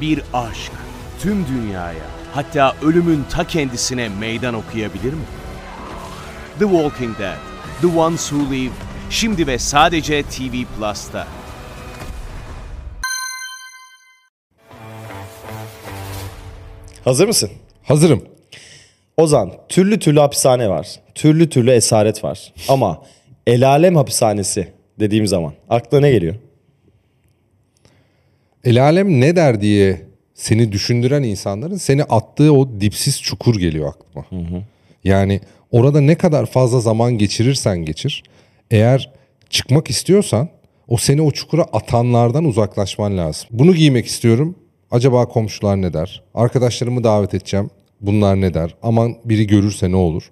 bir aşk tüm dünyaya hatta ölümün ta kendisine meydan okuyabilir mi? The Walking Dead, The Ones Who Live, şimdi ve sadece TV Plus'ta. Hazır mısın? Hazırım. Ozan, türlü türlü hapishane var. Türlü türlü esaret var. Ama el alem hapishanesi dediğim zaman aklına ne geliyor? El alem ne der diye seni düşündüren insanların seni attığı o dipsiz çukur geliyor aklıma. Yani orada ne kadar fazla zaman geçirirsen geçir. Eğer çıkmak istiyorsan o seni o çukura atanlardan uzaklaşman lazım. Bunu giymek istiyorum. Acaba komşular ne der? Arkadaşlarımı davet edeceğim. Bunlar ne der? Aman biri görürse ne olur?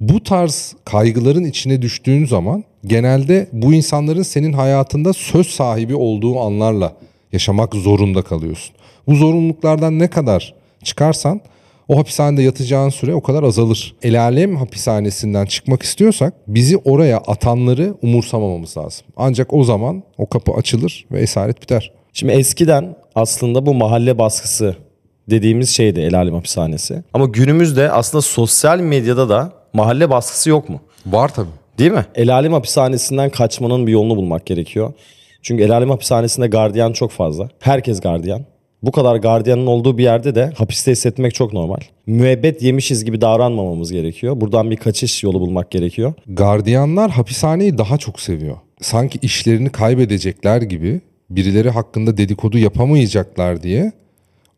Bu tarz kaygıların içine düştüğün zaman genelde bu insanların senin hayatında söz sahibi olduğu anlarla yaşamak zorunda kalıyorsun. Bu zorunluluklardan ne kadar çıkarsan o hapishanede yatacağın süre o kadar azalır. El alem hapishanesinden çıkmak istiyorsak bizi oraya atanları umursamamamız lazım. Ancak o zaman o kapı açılır ve esaret biter. Şimdi eskiden aslında bu mahalle baskısı dediğimiz şeydi el alem hapishanesi. Ama günümüzde aslında sosyal medyada da mahalle baskısı yok mu? Var tabii. Değil mi? El alem hapishanesinden kaçmanın bir yolunu bulmak gerekiyor. Çünkü el alem hapishanesinde gardiyan çok fazla. Herkes gardiyan. Bu kadar gardiyanın olduğu bir yerde de hapiste hissetmek çok normal. Müebbet yemişiz gibi davranmamamız gerekiyor. Buradan bir kaçış yolu bulmak gerekiyor. Gardiyanlar hapishaneyi daha çok seviyor. Sanki işlerini kaybedecekler gibi birileri hakkında dedikodu yapamayacaklar diye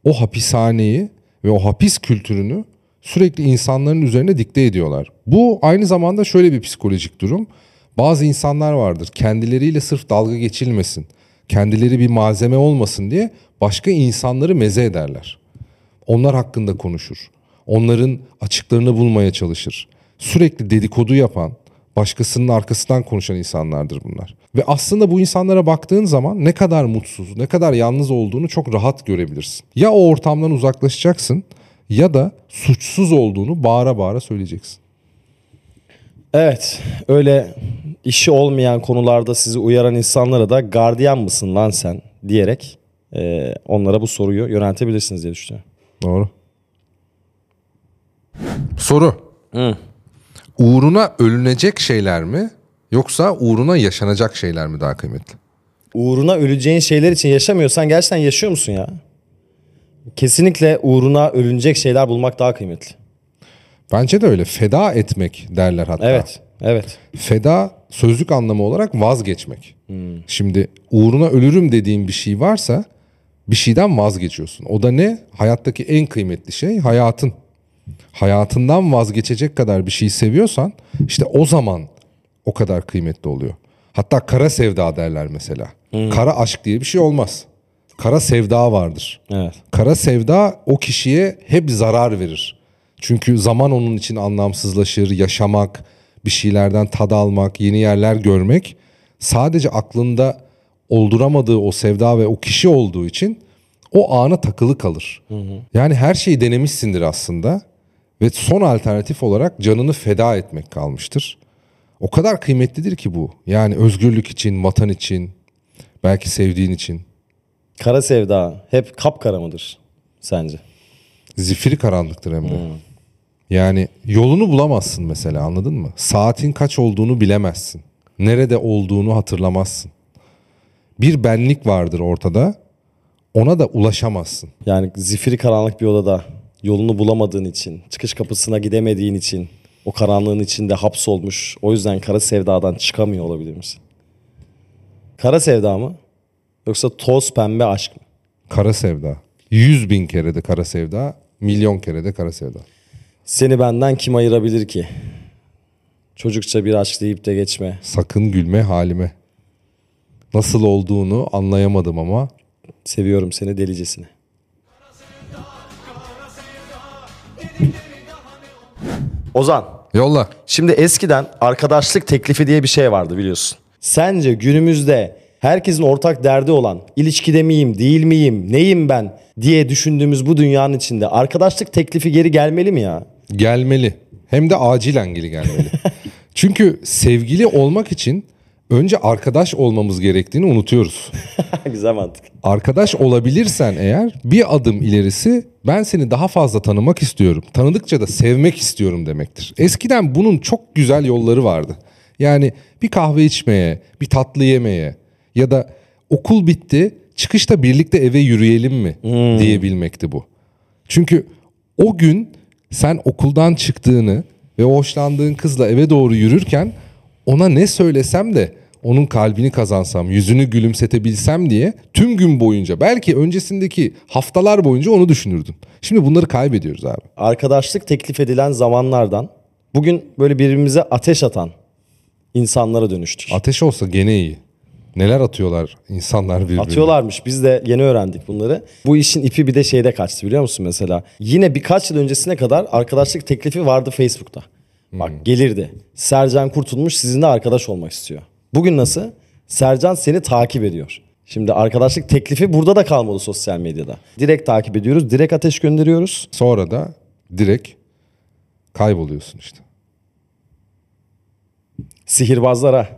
o hapishaneyi ve o hapis kültürünü sürekli insanların üzerine dikte ediyorlar. Bu aynı zamanda şöyle bir psikolojik durum. Bazı insanlar vardır kendileriyle sırf dalga geçilmesin, kendileri bir malzeme olmasın diye başka insanları meze ederler. Onlar hakkında konuşur. Onların açıklarını bulmaya çalışır. Sürekli dedikodu yapan, başkasının arkasından konuşan insanlardır bunlar. Ve aslında bu insanlara baktığın zaman ne kadar mutsuz, ne kadar yalnız olduğunu çok rahat görebilirsin. Ya o ortamdan uzaklaşacaksın ya da suçsuz olduğunu bağıra bağıra söyleyeceksin. Evet, öyle işi olmayan konularda sizi uyaran insanlara da gardiyan mısın lan sen diyerek e, onlara bu soruyu yöneltebilirsiniz diye düşünüyorum. Doğru. Soru. Uğruna ölünecek şeyler mi yoksa uğruna yaşanacak şeyler mi daha kıymetli? Uğruna öleceğin şeyler için yaşamıyorsan gerçekten yaşıyor musun ya? Kesinlikle uğruna ölünecek şeyler bulmak daha kıymetli. Bence de öyle. Feda etmek derler hatta. Evet, evet. Feda sözlük anlamı olarak vazgeçmek. Şimdi uğruna ölürüm dediğin bir şey varsa bir şeyden vazgeçiyorsun. O da ne? Hayattaki en kıymetli şey hayatın. Hayatından vazgeçecek kadar bir şey seviyorsan işte o zaman o kadar kıymetli oluyor. Hatta kara sevda derler mesela. Kara aşk diye bir şey olmaz. Kara sevda vardır. Evet. Kara sevda o kişiye hep zarar verir. Çünkü zaman onun için anlamsızlaşır, yaşamak, bir şeylerden tad almak, yeni yerler görmek sadece aklında olduramadığı o sevda ve o kişi olduğu için o ana takılı kalır. Yani her şeyi denemişsindir aslında ve son alternatif olarak canını feda etmek kalmıştır. O kadar kıymetlidir ki bu. Yani özgürlük için, vatan için, belki sevdiğin için. Kara sevda hep kapkara mıdır sence? Zifiri karanlıktır hem de. Yani yolunu bulamazsın mesela anladın mı? Saatin kaç olduğunu bilemezsin. Nerede olduğunu hatırlamazsın. Bir benlik vardır ortada. Ona da ulaşamazsın. Yani zifiri karanlık bir odada yolunu bulamadığın için, çıkış kapısına gidemediğin için, o karanlığın içinde hapsolmuş. O yüzden kara sevdadan çıkamıyor olabilir misin? Kara sevda mı? Yoksa toz pembe aşk mı? Kara sevda. Yüz bin kere de kara sevda, milyon kere de kara sevda. Seni benden kim ayırabilir ki? Çocukça bir aşk deyip de geçme. Sakın gülme halime. Nasıl olduğunu anlayamadım ama Seviyorum seni delicesine. Ozan, yolla. şimdi eskiden arkadaşlık teklifi diye bir şey vardı biliyorsun. Sence günümüzde herkesin ortak derdi olan ilişkide miyim, değil miyim, neyim ben diye düşündüğümüz bu dünyanın içinde arkadaşlık teklifi geri gelmeli mi ya? Gelmeli. Hem de acilen geri gelmeli. Çünkü sevgili olmak için önce arkadaş olmamız gerektiğini unutuyoruz. Güzel mantık. Arkadaş olabilirsen eğer bir adım ilerisi ben seni daha fazla tanımak istiyorum. Tanıdıkça da sevmek istiyorum demektir. Eskiden bunun çok güzel yolları vardı. Yani bir kahve içmeye, bir tatlı yemeye ya da okul bitti çıkışta birlikte eve yürüyelim mi diyebilmekti bu. Çünkü o gün sen okuldan çıktığını ve hoşlandığın kızla eve doğru yürürken ona ne söylesem de onun kalbini kazansam, yüzünü gülümsetebilsem diye tüm gün boyunca belki öncesindeki haftalar boyunca onu düşünürdün. Şimdi bunları kaybediyoruz abi. Arkadaşlık teklif edilen zamanlardan bugün böyle birbirimize ateş atan insanlara dönüştük. Ateş olsa gene iyi. Neler atıyorlar insanlar birbirine. Atıyorlarmış. Biz de yeni öğrendik bunları. Bu işin ipi bir de şeyde kaçtı biliyor musun mesela? Yine birkaç yıl öncesine kadar arkadaşlık teklifi vardı Facebook'ta. Bak gelirdi. Sercan Kurtulmuş sizinle arkadaş olmak istiyor. Bugün nasıl? Sercan seni takip ediyor. Şimdi arkadaşlık teklifi burada da kalmadı sosyal medyada. Direkt takip ediyoruz. Direkt ateş gönderiyoruz. Sonra da direkt kayboluyorsun işte. Sihirbazlara.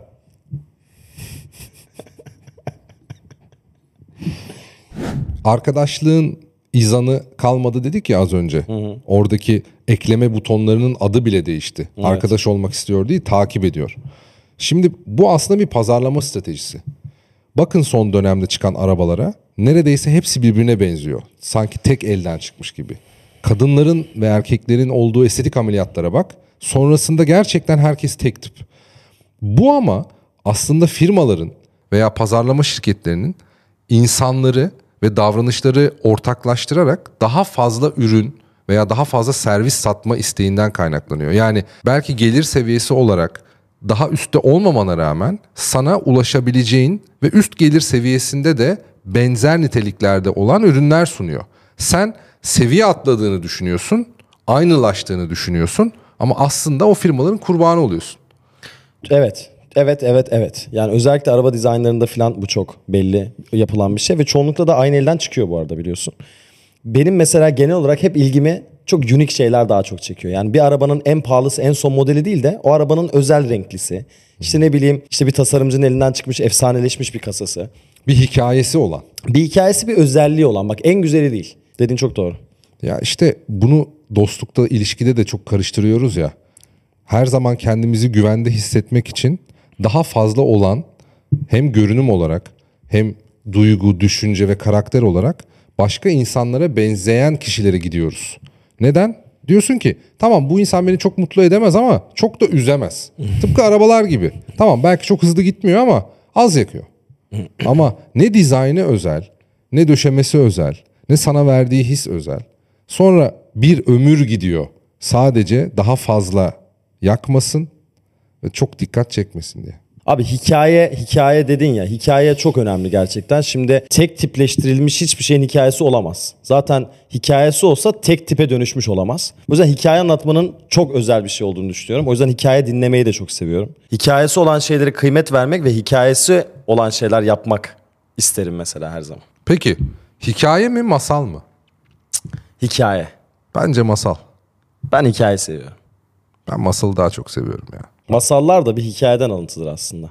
Arkadaşlığın izanı kalmadı dedik ya az önce. Oradaki ekleme butonlarının adı bile değişti. Arkadaş olmak istiyor değil, takip ediyor. Şimdi bu aslında bir pazarlama stratejisi. Bakın son dönemde çıkan arabalara neredeyse hepsi birbirine benziyor. Sanki tek elden çıkmış gibi. Kadınların ve erkeklerin olduğu estetik ameliyatlara bak. Sonrasında gerçekten herkes tek tip. Bu ama aslında firmaların veya pazarlama şirketlerinin insanları ve davranışları ortaklaştırarak daha fazla ürün veya daha fazla servis satma isteğinden kaynaklanıyor. Yani belki gelir seviyesi olarak daha üstte olmamana rağmen sana ulaşabileceğin ve üst gelir seviyesinde de benzer niteliklerde olan ürünler sunuyor. Sen seviye atladığını düşünüyorsun, aynılaştığını düşünüyorsun ama aslında o firmaların kurbanı oluyorsun. Evet. Evet, evet, evet. Yani özellikle araba dizaynlarında falan bu çok belli yapılan bir şey ve çoğunlukla da aynı elden çıkıyor bu arada biliyorsun. Benim mesela genel olarak hep ilgimi çok unik şeyler daha çok çekiyor. Yani bir arabanın en pahalısı, en son modeli değil de o arabanın özel renklisi. İşte ne bileyim, işte bir tasarımcının elinden çıkmış, efsaneleşmiş bir kasası. Bir hikayesi olan. Bir hikayesi, bir özelliği olan. Bak en güzeli değil. Dediğin çok doğru. Ya işte bunu dostlukta, ilişkide de çok karıştırıyoruz ya. Her zaman kendimizi güvende hissetmek için daha fazla olan hem görünüm olarak hem duygu, düşünce ve karakter olarak başka insanlara benzeyen kişilere gidiyoruz. Neden? Diyorsun ki tamam bu insan beni çok mutlu edemez ama çok da üzemez. Tıpkı arabalar gibi. Tamam belki çok hızlı gitmiyor ama az yakıyor. Ama ne dizaynı özel, ne döşemesi özel, ne sana verdiği his özel. Sonra bir ömür gidiyor. Sadece daha fazla yakmasın ve çok dikkat çekmesin diye. Abi hikaye hikaye dedin ya hikaye çok önemli gerçekten. Şimdi tek tipleştirilmiş hiçbir şeyin hikayesi olamaz. Zaten hikayesi olsa tek tipe dönüşmüş olamaz. O yüzden hikaye anlatmanın çok özel bir şey olduğunu düşünüyorum. O yüzden hikaye dinlemeyi de çok seviyorum. Hikayesi olan şeylere kıymet vermek ve hikayesi olan şeyler yapmak isterim mesela her zaman. Peki hikaye mi masal mı? Hikaye. Bence masal. Ben hikaye seviyorum. Ben masalı daha çok seviyorum ya. Masallar da bir hikayeden alıntıdır aslında.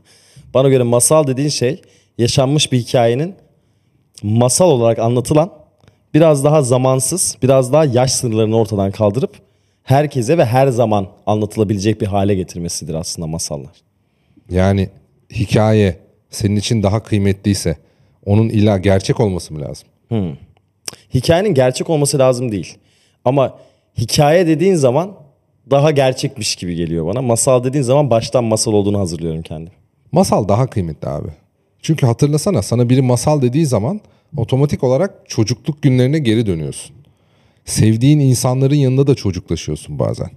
Bana göre masal dediğin şey yaşanmış bir hikayenin masal olarak anlatılan biraz daha zamansız, biraz daha yaş sınırlarını ortadan kaldırıp herkese ve her zaman anlatılabilecek bir hale getirmesidir aslında masallar. Yani hikaye senin için daha kıymetliyse onun illa gerçek olması mı lazım? Hikayenin gerçek olması lazım değil. Ama hikaye dediğin zaman daha gerçekmiş gibi geliyor bana. Masal dediğin zaman baştan masal olduğunu hazırlıyorum kendim. Masal daha kıymetli abi. Çünkü hatırlasana sana biri masal dediği zaman otomatik olarak çocukluk günlerine geri dönüyorsun. Sevdiğin insanların yanında da çocuklaşıyorsun bazen.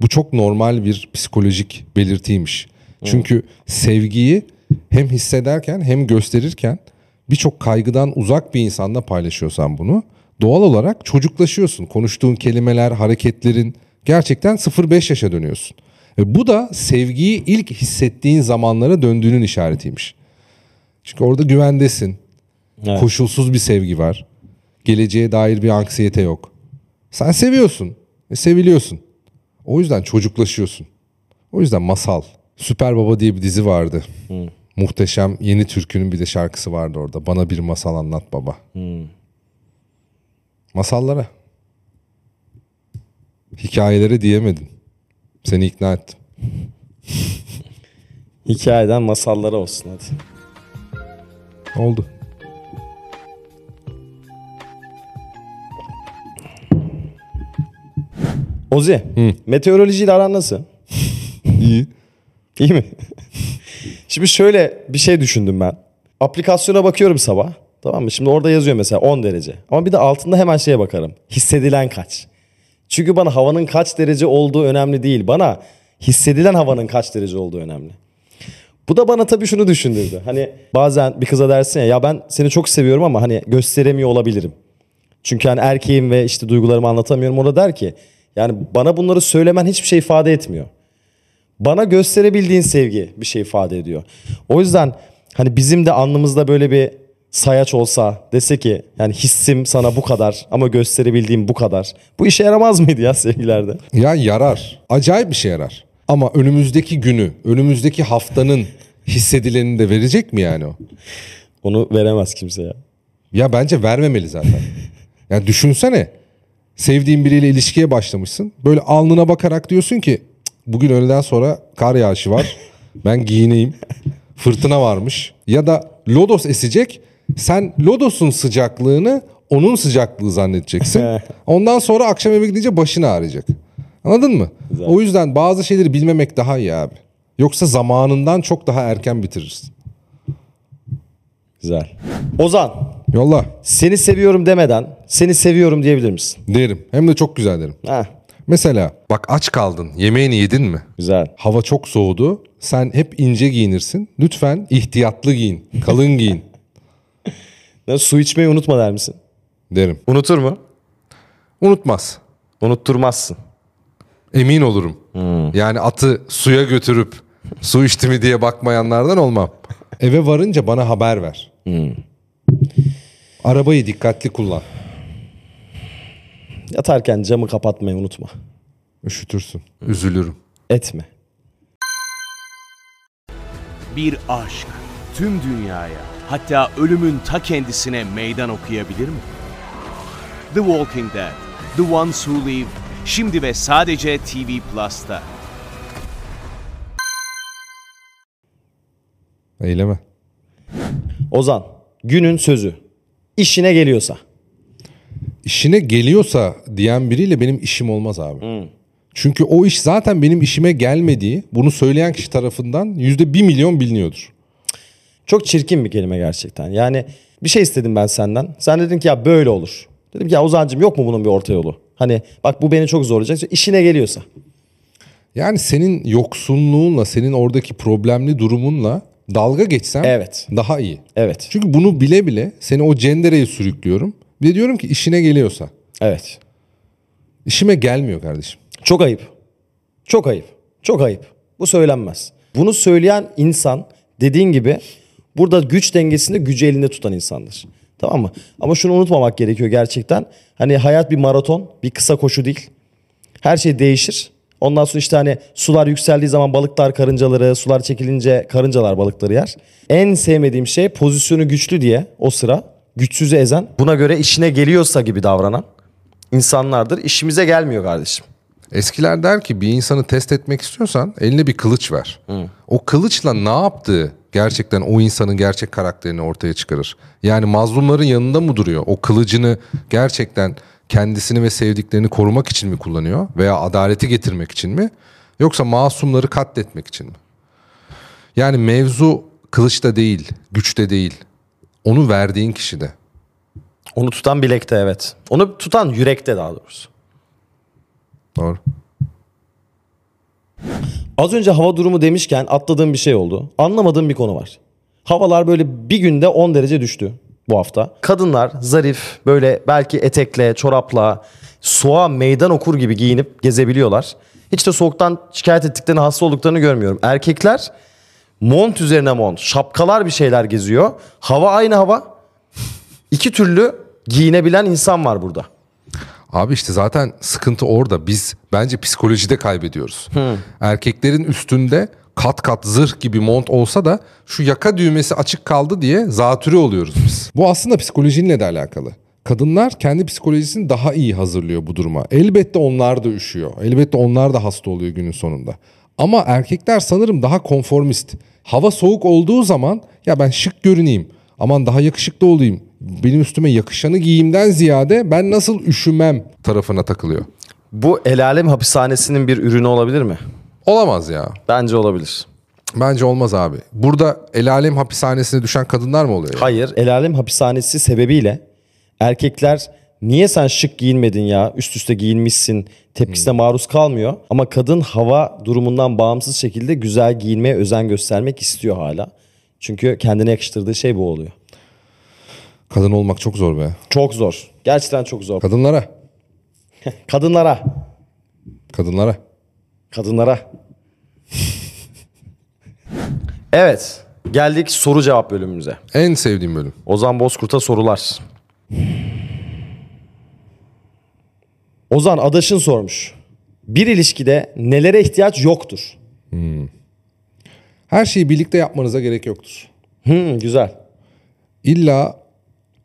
Bu çok normal bir psikolojik belirtiymiş. Çünkü sevgiyi hem hissederken hem gösterirken birçok kaygıdan uzak bir insanla paylaşıyorsan bunu doğal olarak çocuklaşıyorsun. Konuştuğun kelimeler, hareketlerin gerçekten 0-5 yaşa dönüyorsun. Ve bu da sevgiyi ilk hissettiğin zamanlara döndüğünün işaretiymiş. Çünkü orada güvendesin. Evet. Koşulsuz bir sevgi var. Geleceğe dair bir anksiyete yok. Sen seviyorsun. Ve seviliyorsun. O yüzden çocuklaşıyorsun. O yüzden masal. Süper Baba diye bir dizi vardı. Muhteşem Yeni Türkü'nün bir de şarkısı vardı orada. Bana bir masal anlat baba. Masallara. Hikayelere diyemedin. Seni ikna ettim. Hikayeden masallara olsun hadi. Oldu. Ozi, meteorolojiyle aran nasıl? İyi. İyi mi? Şimdi şöyle bir şey düşündüm ben. Aplikasyona bakıyorum sabah. Tamam mı? Şimdi orada yazıyor mesela 10 derece. Ama bir de altında hemen şeye bakarım. Hissedilen kaç? Çünkü bana havanın kaç derece olduğu önemli değil. Bana hissedilen havanın kaç derece olduğu önemli. Bu da bana tabii şunu düşündürdü. Hani bazen bir kıza dersin ya ya ben seni çok seviyorum ama hani gösteremiyor olabilirim. Çünkü hani erkeğim ve işte duygularımı anlatamıyorum. O da der ki yani bana bunları söylemen hiçbir şey ifade etmiyor bana gösterebildiğin sevgi bir şey ifade ediyor. O yüzden hani bizim de alnımızda böyle bir sayaç olsa dese ki yani hissim sana bu kadar ama gösterebildiğim bu kadar. Bu işe yaramaz mıydı ya sevgilerde? Ya yarar. Acayip bir şey yarar. Ama önümüzdeki günü, önümüzdeki haftanın hissedilenini de verecek mi yani o? Onu veremez kimse ya. Ya bence vermemeli zaten. Ya düşünsene. Sevdiğin biriyle ilişkiye başlamışsın. Böyle alnına bakarak diyorsun ki "Cık, bugün öğleden sonra kar yağışı var. Ben giyineyim. Fırtına varmış. Ya da lodos esecek. Sen lodosun sıcaklığını onun sıcaklığı zannedeceksin. Ondan sonra akşam eve gidince başın ağrıyacak. Anladın mı? O yüzden bazı şeyleri bilmemek daha iyi abi. Yoksa zamanından çok daha erken bitirirsin. Güzel. Ozan Yolla seni seviyorum demeden seni seviyorum diyebilir misin? derim. Hem de çok güzel derim. Ha, Mesela bak aç kaldın. Yemeğini yedin mi? güzel. Hava çok soğudu. Sen hep ince giyinirsin. Lütfen ihtiyatlı giyin. Kalın giyin su içmeyi unutma der misin? derim. Unutur mu? Unutmaz. Unutturmazsın. Emin olurum. Yani atı suya götürüp su içti mi diye bakmayanlardan olmam. Eve varınca bana haber ver. Arabayı dikkatli kullan. Yatarken camı kapatmayı unutma. Üşütürsün. Üzülürüm. Etme. Bir aşk tüm dünyaya hatta ölümün ta kendisine meydan okuyabilir mi? The Walking Dead, The Ones Who Live, şimdi ve sadece TV Plus'ta. Eyleme. Ozan günün sözü. İşine geliyorsa. İşine geliyorsa diyen biriyle benim işim olmaz abi. Çünkü o iş zaten benim işime gelmediği bunu söyleyen kişi tarafından yüzde bir milyon biliniyordur. Çok çirkin bir kelime gerçekten. Yani bir şey istedim ben senden. Sen dedin ki ya böyle olur. Dedim ki ya Ozan'cığım yok mu bunun bir orta yolu? Hani bak bu beni çok zorlayacak. İşine geliyorsa. Yani senin yoksunluğunla, senin oradaki problemli durumunla dalga geçsem Evet. daha iyi. Evet. Çünkü bunu bile bile seni o cendereye sürüklüyorum. Ve diyorum ki işine geliyorsa. Evet. İşime gelmiyor kardeşim. Çok ayıp. Çok ayıp. Çok ayıp. Bu söylenmez. Bunu söyleyen insan dediğin gibi burada güç dengesinde gücü elinde tutan insandır. Tamam mı? Ama şunu unutmamak gerekiyor gerçekten. Hani hayat bir maraton, bir kısa koşu değil. Her şey değişir. Ondan sonra işte hani sular yükseldiği zaman balıklar karıncaları, sular çekilince karıncalar balıkları yer. En sevmediğim şey pozisyonu güçlü diye o sıra güçsüzü ezen, buna göre işine geliyorsa gibi davranan insanlardır. İşimize gelmiyor kardeşim. Eskiler der ki bir insanı test etmek istiyorsan eline bir kılıç ver. O kılıçla ne yaptığı gerçekten o insanın gerçek karakterini ortaya çıkarır. Yani mazlumların yanında mı duruyor? O kılıcını gerçekten kendisini ve sevdiklerini korumak için mi kullanıyor? Veya adaleti getirmek için mi? Yoksa masumları katletmek için mi? Yani mevzu kılıçta değil, güçte değil. Onu verdiğin kişide. Onu tutan bilekte evet. Onu tutan yürekte daha doğrusu. Doğru. Az önce hava durumu demişken atladığım bir şey oldu. Anlamadığım bir konu var. Havalar böyle bir günde 10 derece düştü bu hafta. Kadınlar zarif böyle belki etekle, çorapla, soğuğa meydan okur gibi giyinip gezebiliyorlar. Hiç de soğuktan şikayet ettiklerini, hasta olduklarını görmüyorum. Erkekler mont üzerine mont, şapkalar bir şeyler geziyor. Hava aynı hava. İki türlü giyinebilen insan var burada. Abi işte zaten sıkıntı orada. Biz bence psikolojide kaybediyoruz. Erkeklerin üstünde kat kat zırh gibi mont olsa da şu yaka düğmesi açık kaldı diye zatürre oluyoruz biz. Bu aslında psikolojinle de alakalı. Kadınlar kendi psikolojisini daha iyi hazırlıyor bu duruma. Elbette onlar da üşüyor. Elbette onlar da hasta oluyor günün sonunda. Ama erkekler sanırım daha konformist. Hava soğuk olduğu zaman ya ben şık görüneyim. Aman daha yakışıklı olayım. Benim üstüme yakışanı giyeyimden ziyade ben nasıl üşümem tarafına takılıyor. Bu El Alem hapishanesinin bir ürünü olabilir mi? Olamaz ya. Bence olabilir. Bence olmaz abi. Burada el alem hapishanesine düşen kadınlar mı oluyor? ya? Hayır, El Alem hapishanesi sebebiyle erkekler niye sen şık giyinmedin ya, üst üste giyinmişsin tepkisine maruz kalmıyor. Ama kadın hava durumundan bağımsız şekilde güzel giyinmeye özen göstermek istiyor hala. Çünkü kendine yakıştırdığı şey bu oluyor. Kadın olmak çok zor be. Çok zor. Gerçekten çok zor. Kadınlara. Kadınlara. Kadınlara. Kadınlara. evet. Geldik soru cevap bölümümüze. En sevdiğim bölüm. Ozan Bozkurt'a sorular. Ozan Adaş'ın sormuş. Bir ilişkide nelere ihtiyaç yoktur? Her şeyi birlikte yapmanıza gerek yoktur. Hmm, güzel. İlla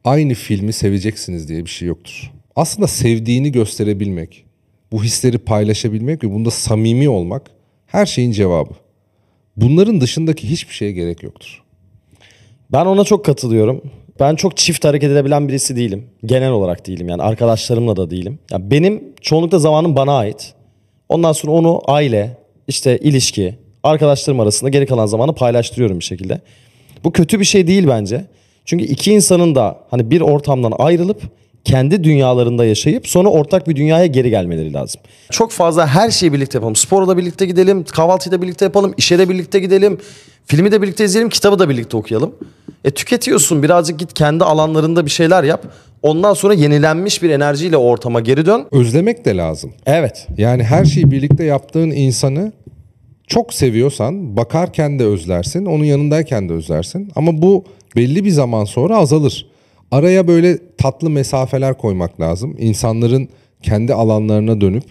aynı filmi seveceksiniz diye bir şey yoktur. Aslında sevdiğini gösterebilmek, bu hisleri paylaşabilmek ve bunda samimi olmak her şeyin cevabı. Bunların dışındaki hiçbir şeye gerek yoktur. Ben ona çok katılıyorum. Ben çok çift hareket edebilen birisi değilim. Genel olarak değilim yani arkadaşlarımla da değilim. Ya benim çoğunlukla zamanım bana ait. Ondan sonra onu aile, işte ilişki, arkadaşlarım arasında geri kalan zamanı paylaştırıyorum bir şekilde. Bu kötü bir şey değil bence. Çünkü iki insanın da hani bir ortamdan ayrılıp kendi dünyalarında yaşayıp sonra ortak bir dünyaya geri gelmeleri lazım. Çok fazla her şeyi birlikte yapalım. Spora da birlikte gidelim, kahvaltıyı da birlikte yapalım, işe de birlikte gidelim, filmi de birlikte izleyelim, kitabı da birlikte okuyalım. E tüketiyorsun birazcık git kendi alanlarında bir şeyler yap. Ondan sonra yenilenmiş bir enerjiyle ortama geri dön. Özlemek de lazım. Evet. Yani her şeyi birlikte yaptığın insanı çok seviyorsan bakarken de özlersin, onun yanındayken de özlersin. Ama bu belli bir zaman sonra azalır. Araya böyle tatlı mesafeler koymak lazım. İnsanların kendi alanlarına dönüp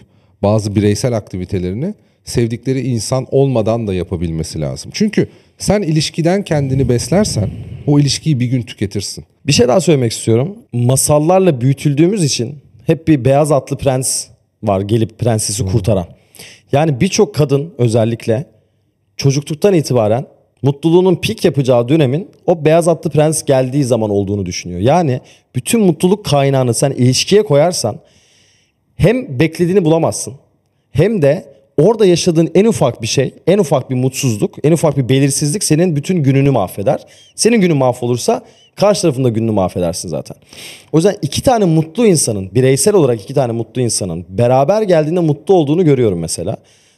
bazı bireysel aktivitelerini sevdikleri insan olmadan da yapabilmesi lazım. Çünkü sen ilişkiden kendini beslersen o ilişkiyi bir gün tüketirsin. Bir şey daha söylemek istiyorum. Masallarla büyütüldüğümüz için hep bir beyaz atlı prens var gelip prensesi kurtaran. Yani birçok kadın özellikle çocukluktan itibaren mutluluğunun pik yapacağı dönemin o beyaz atlı prens geldiği zaman olduğunu düşünüyor. Yani bütün mutluluk kaynağını sen ilişkiye koyarsan hem beklediğini bulamazsın hem de orada yaşadığın en ufak bir şey, en ufak bir mutsuzluk, en ufak bir belirsizlik senin bütün gününü mahveder. Senin günün mahvolursa karşı tarafında gününü mahvedersin zaten. O yüzden iki tane mutlu insanın, bireysel olarak iki tane mutlu insanın beraber geldiğinde mutlu olduğunu görüyorum mesela.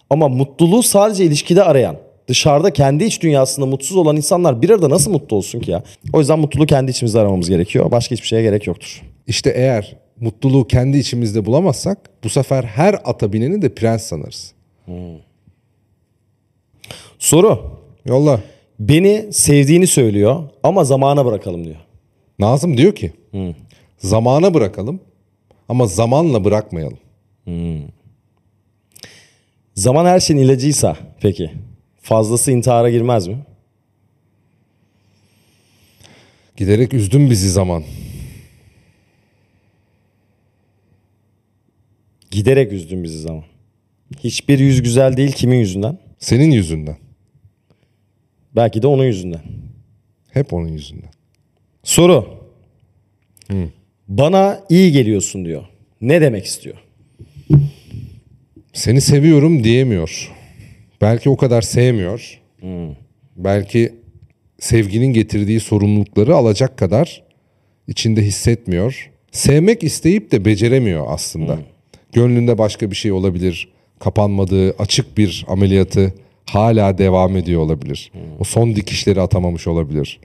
Ama mutluluğu sadece ilişkide arayan, dışarıda kendi iç dünyasında mutsuz olan insanlar bir arada nasıl mutlu olsun ki ya? O yüzden mutluluğu kendi içimizde aramamız gerekiyor. Başka hiçbir şeye gerek yoktur. İşte eğer mutluluğu kendi içimizde bulamazsak bu sefer her ata bineni de prens sanırız. Soru. Yolla. Beni sevdiğini söylüyor ama zamana bırakalım diyor. Nazım diyor ki zamana bırakalım ama zamanla bırakmayalım. Zaman her şeyin ilacıysa peki fazlası intihara girmez mi? Giderek üzdün bizi zaman. Giderek üzdün bizi zaman. Hiçbir yüz güzel değil kimin yüzünden? Senin yüzünden. Belki de onun yüzünden. Hep onun yüzünden. Soru. Bana iyi geliyorsun diyor. Ne demek istiyor? Seni seviyorum diyemiyor. Belki o kadar sevmiyor. Belki sevginin getirdiği sorumlulukları alacak kadar içinde hissetmiyor. Sevmek isteyip de beceremiyor aslında. Gönlünde başka bir şey olabilir. Kapanmadığı açık bir ameliyatı hala devam ediyor olabilir. O son dikişleri atamamış olabilir.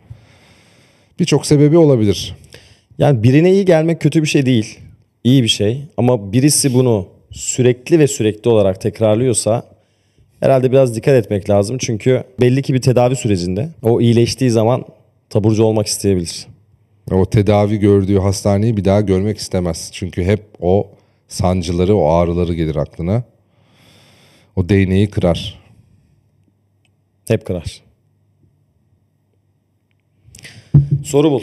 Birçok sebebi olabilir. Yani birine iyi gelmek kötü bir şey değil. İyi bir şey. Ama birisi bunu sürekli ve sürekli olarak tekrarlıyorsa herhalde biraz dikkat etmek lazım. Çünkü belli ki bir tedavi sürecinde o iyileştiği zaman taburcu olmak isteyebilir. O tedavi gördüğü hastaneyi bir daha görmek istemez. Çünkü hep o sancıları, o ağrıları gelir aklına. O değneği kırar. Hep kırar. Soru bul.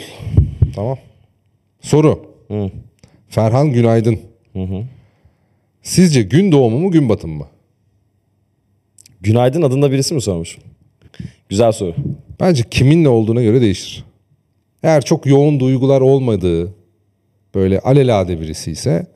Tamam. Soru. Ferhan Günaydın. Sizce gün doğumu mu gün batımı mı? Günaydın adında birisi mi sormuş? Güzel soru. Bence kiminle olduğuna göre değişir. Eğer çok yoğun duygular olmadığı böyle alelade birisi ise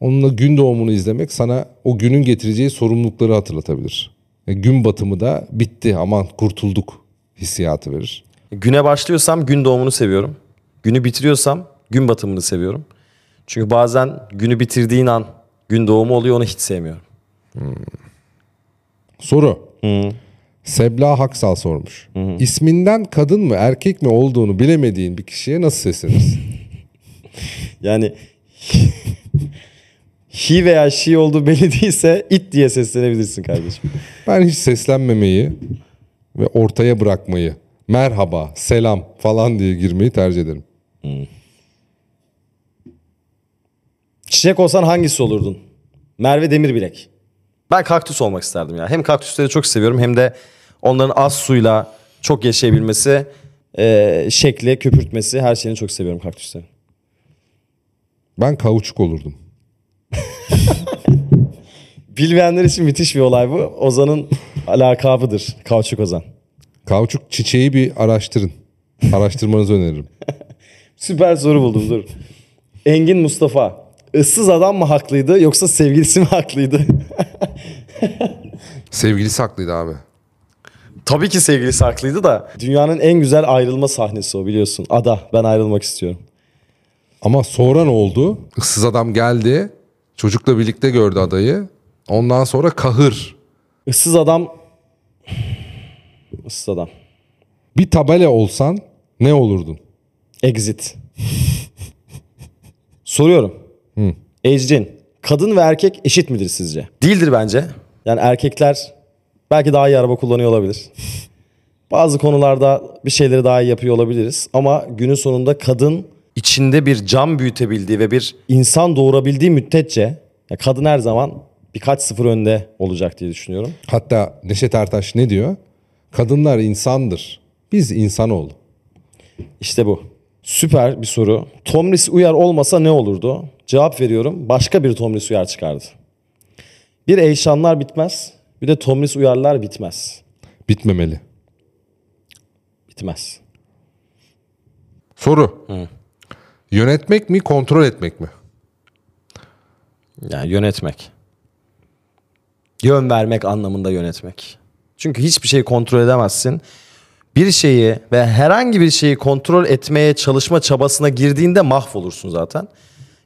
onunla gün doğumunu izlemek sana o günün getireceği sorumlulukları hatırlatabilir. E, gün batımı da bitti aman kurtulduk hissiyatı verir. Güne başlıyorsam gün doğumunu seviyorum. Günü bitiriyorsam gün batımını seviyorum. Çünkü bazen günü bitirdiğin an gün doğumu oluyor onu hiç sevmiyorum. Soru. Sebla Haksal sormuş. İsminden kadın mı erkek mi olduğunu bilemediğin bir kişiye nasıl seslenirsin? Yani he veya she olduğu belli değilse it diye seslenebilirsin kardeşim. Ben hiç seslenmemeyi ve ortaya bırakmayı, merhaba, selam falan diye girmeyi tercih ederim. Çiçek olsan hangisi olurdun? Merve Demirbilek. Ben kaktüs olmak isterdim ya. Hem kaktüsleri çok seviyorum hem de onların az suyla çok yaşayabilmesi. Ee, şekli, köpürtmesi her şeyini çok seviyorum kaktüslerin. Ben kauçuk olurdum. Bilmeyenler için müthiş bir olay bu. Ozan'ın lakabıdır. Kauçuk Ozan. Kauçuk çiçeği bir araştırın. Araştırmanızı öneririm. Süper soru buldum dur. Engin Mustafa. Issız adam mı haklıydı yoksa sevgilisi mi haklıydı? Sevgilisi haklıydı abi. Tabii ki sevgilisi haklıydı da Dünyanın en güzel ayrılma sahnesi o biliyorsun. Ada ben ayrılmak istiyorum. Ama sonra ne oldu? Issız adam geldi. Çocukla birlikte gördü adayı. Ondan sonra kahır. Issız adam... Issız adam. Bir tabela olsan ne olurdun? Exit. Soruyorum. Ecrin, kadın ve erkek eşit midir sizce? değildir bence. Yani erkekler belki daha iyi araba kullanıyor olabilir. Bazı konularda bir şeyleri daha iyi yapıyor olabiliriz. Ama günün sonunda kadın İçinde bir cam büyütebildiği ve bir insan doğurabildiği müddetçe ya kadın her zaman birkaç sıfır önde olacak diye düşünüyorum. Hatta Neşet Ertaş ne diyor? Kadınlar insandır. Biz insanoğlu. İşte bu. Süper bir soru. Tomris Uyar olmasa ne olurdu? Cevap veriyorum. Başka bir Tomris Uyar çıkardı. Bir Eyşanlar bitmez. Bir de Tomris Uyarlar bitmez. Bitmemeli. Bitmez. Soru. Yönetmek mi kontrol etmek mi? yani yönetmek. Yön vermek anlamında yönetmek. Çünkü hiçbir şeyi kontrol edemezsin. Bir şeyi ve herhangi bir şeyi kontrol etmeye çalışma çabasına girdiğinde mahvolursun zaten.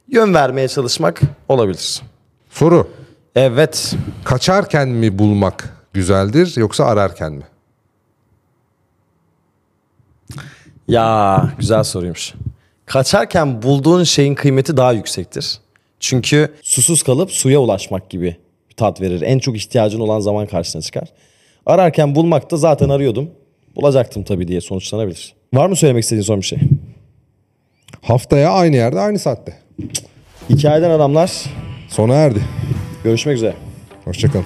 Yön vermeye çalışmak olabilir. Soru. Evet. Kaçarken mi bulmak güzeldir yoksa ararken mi? Ya güzel soruymuş. Kaçarken bulduğun şeyin kıymeti daha yüksektir. Çünkü Susuz kalıp suya ulaşmak gibi bir tat verir. En çok ihtiyacın olan zaman karşına çıkar. Ararken bulmakta zaten arıyordum. Bulacaktım tabii diye sonuçlanabilir. Var mı söylemek istediğin son bir şey? Haftaya aynı yerde aynı saatte. Hikayeden adamlar. Sona erdi. Görüşmek üzere. Hoşçakalın.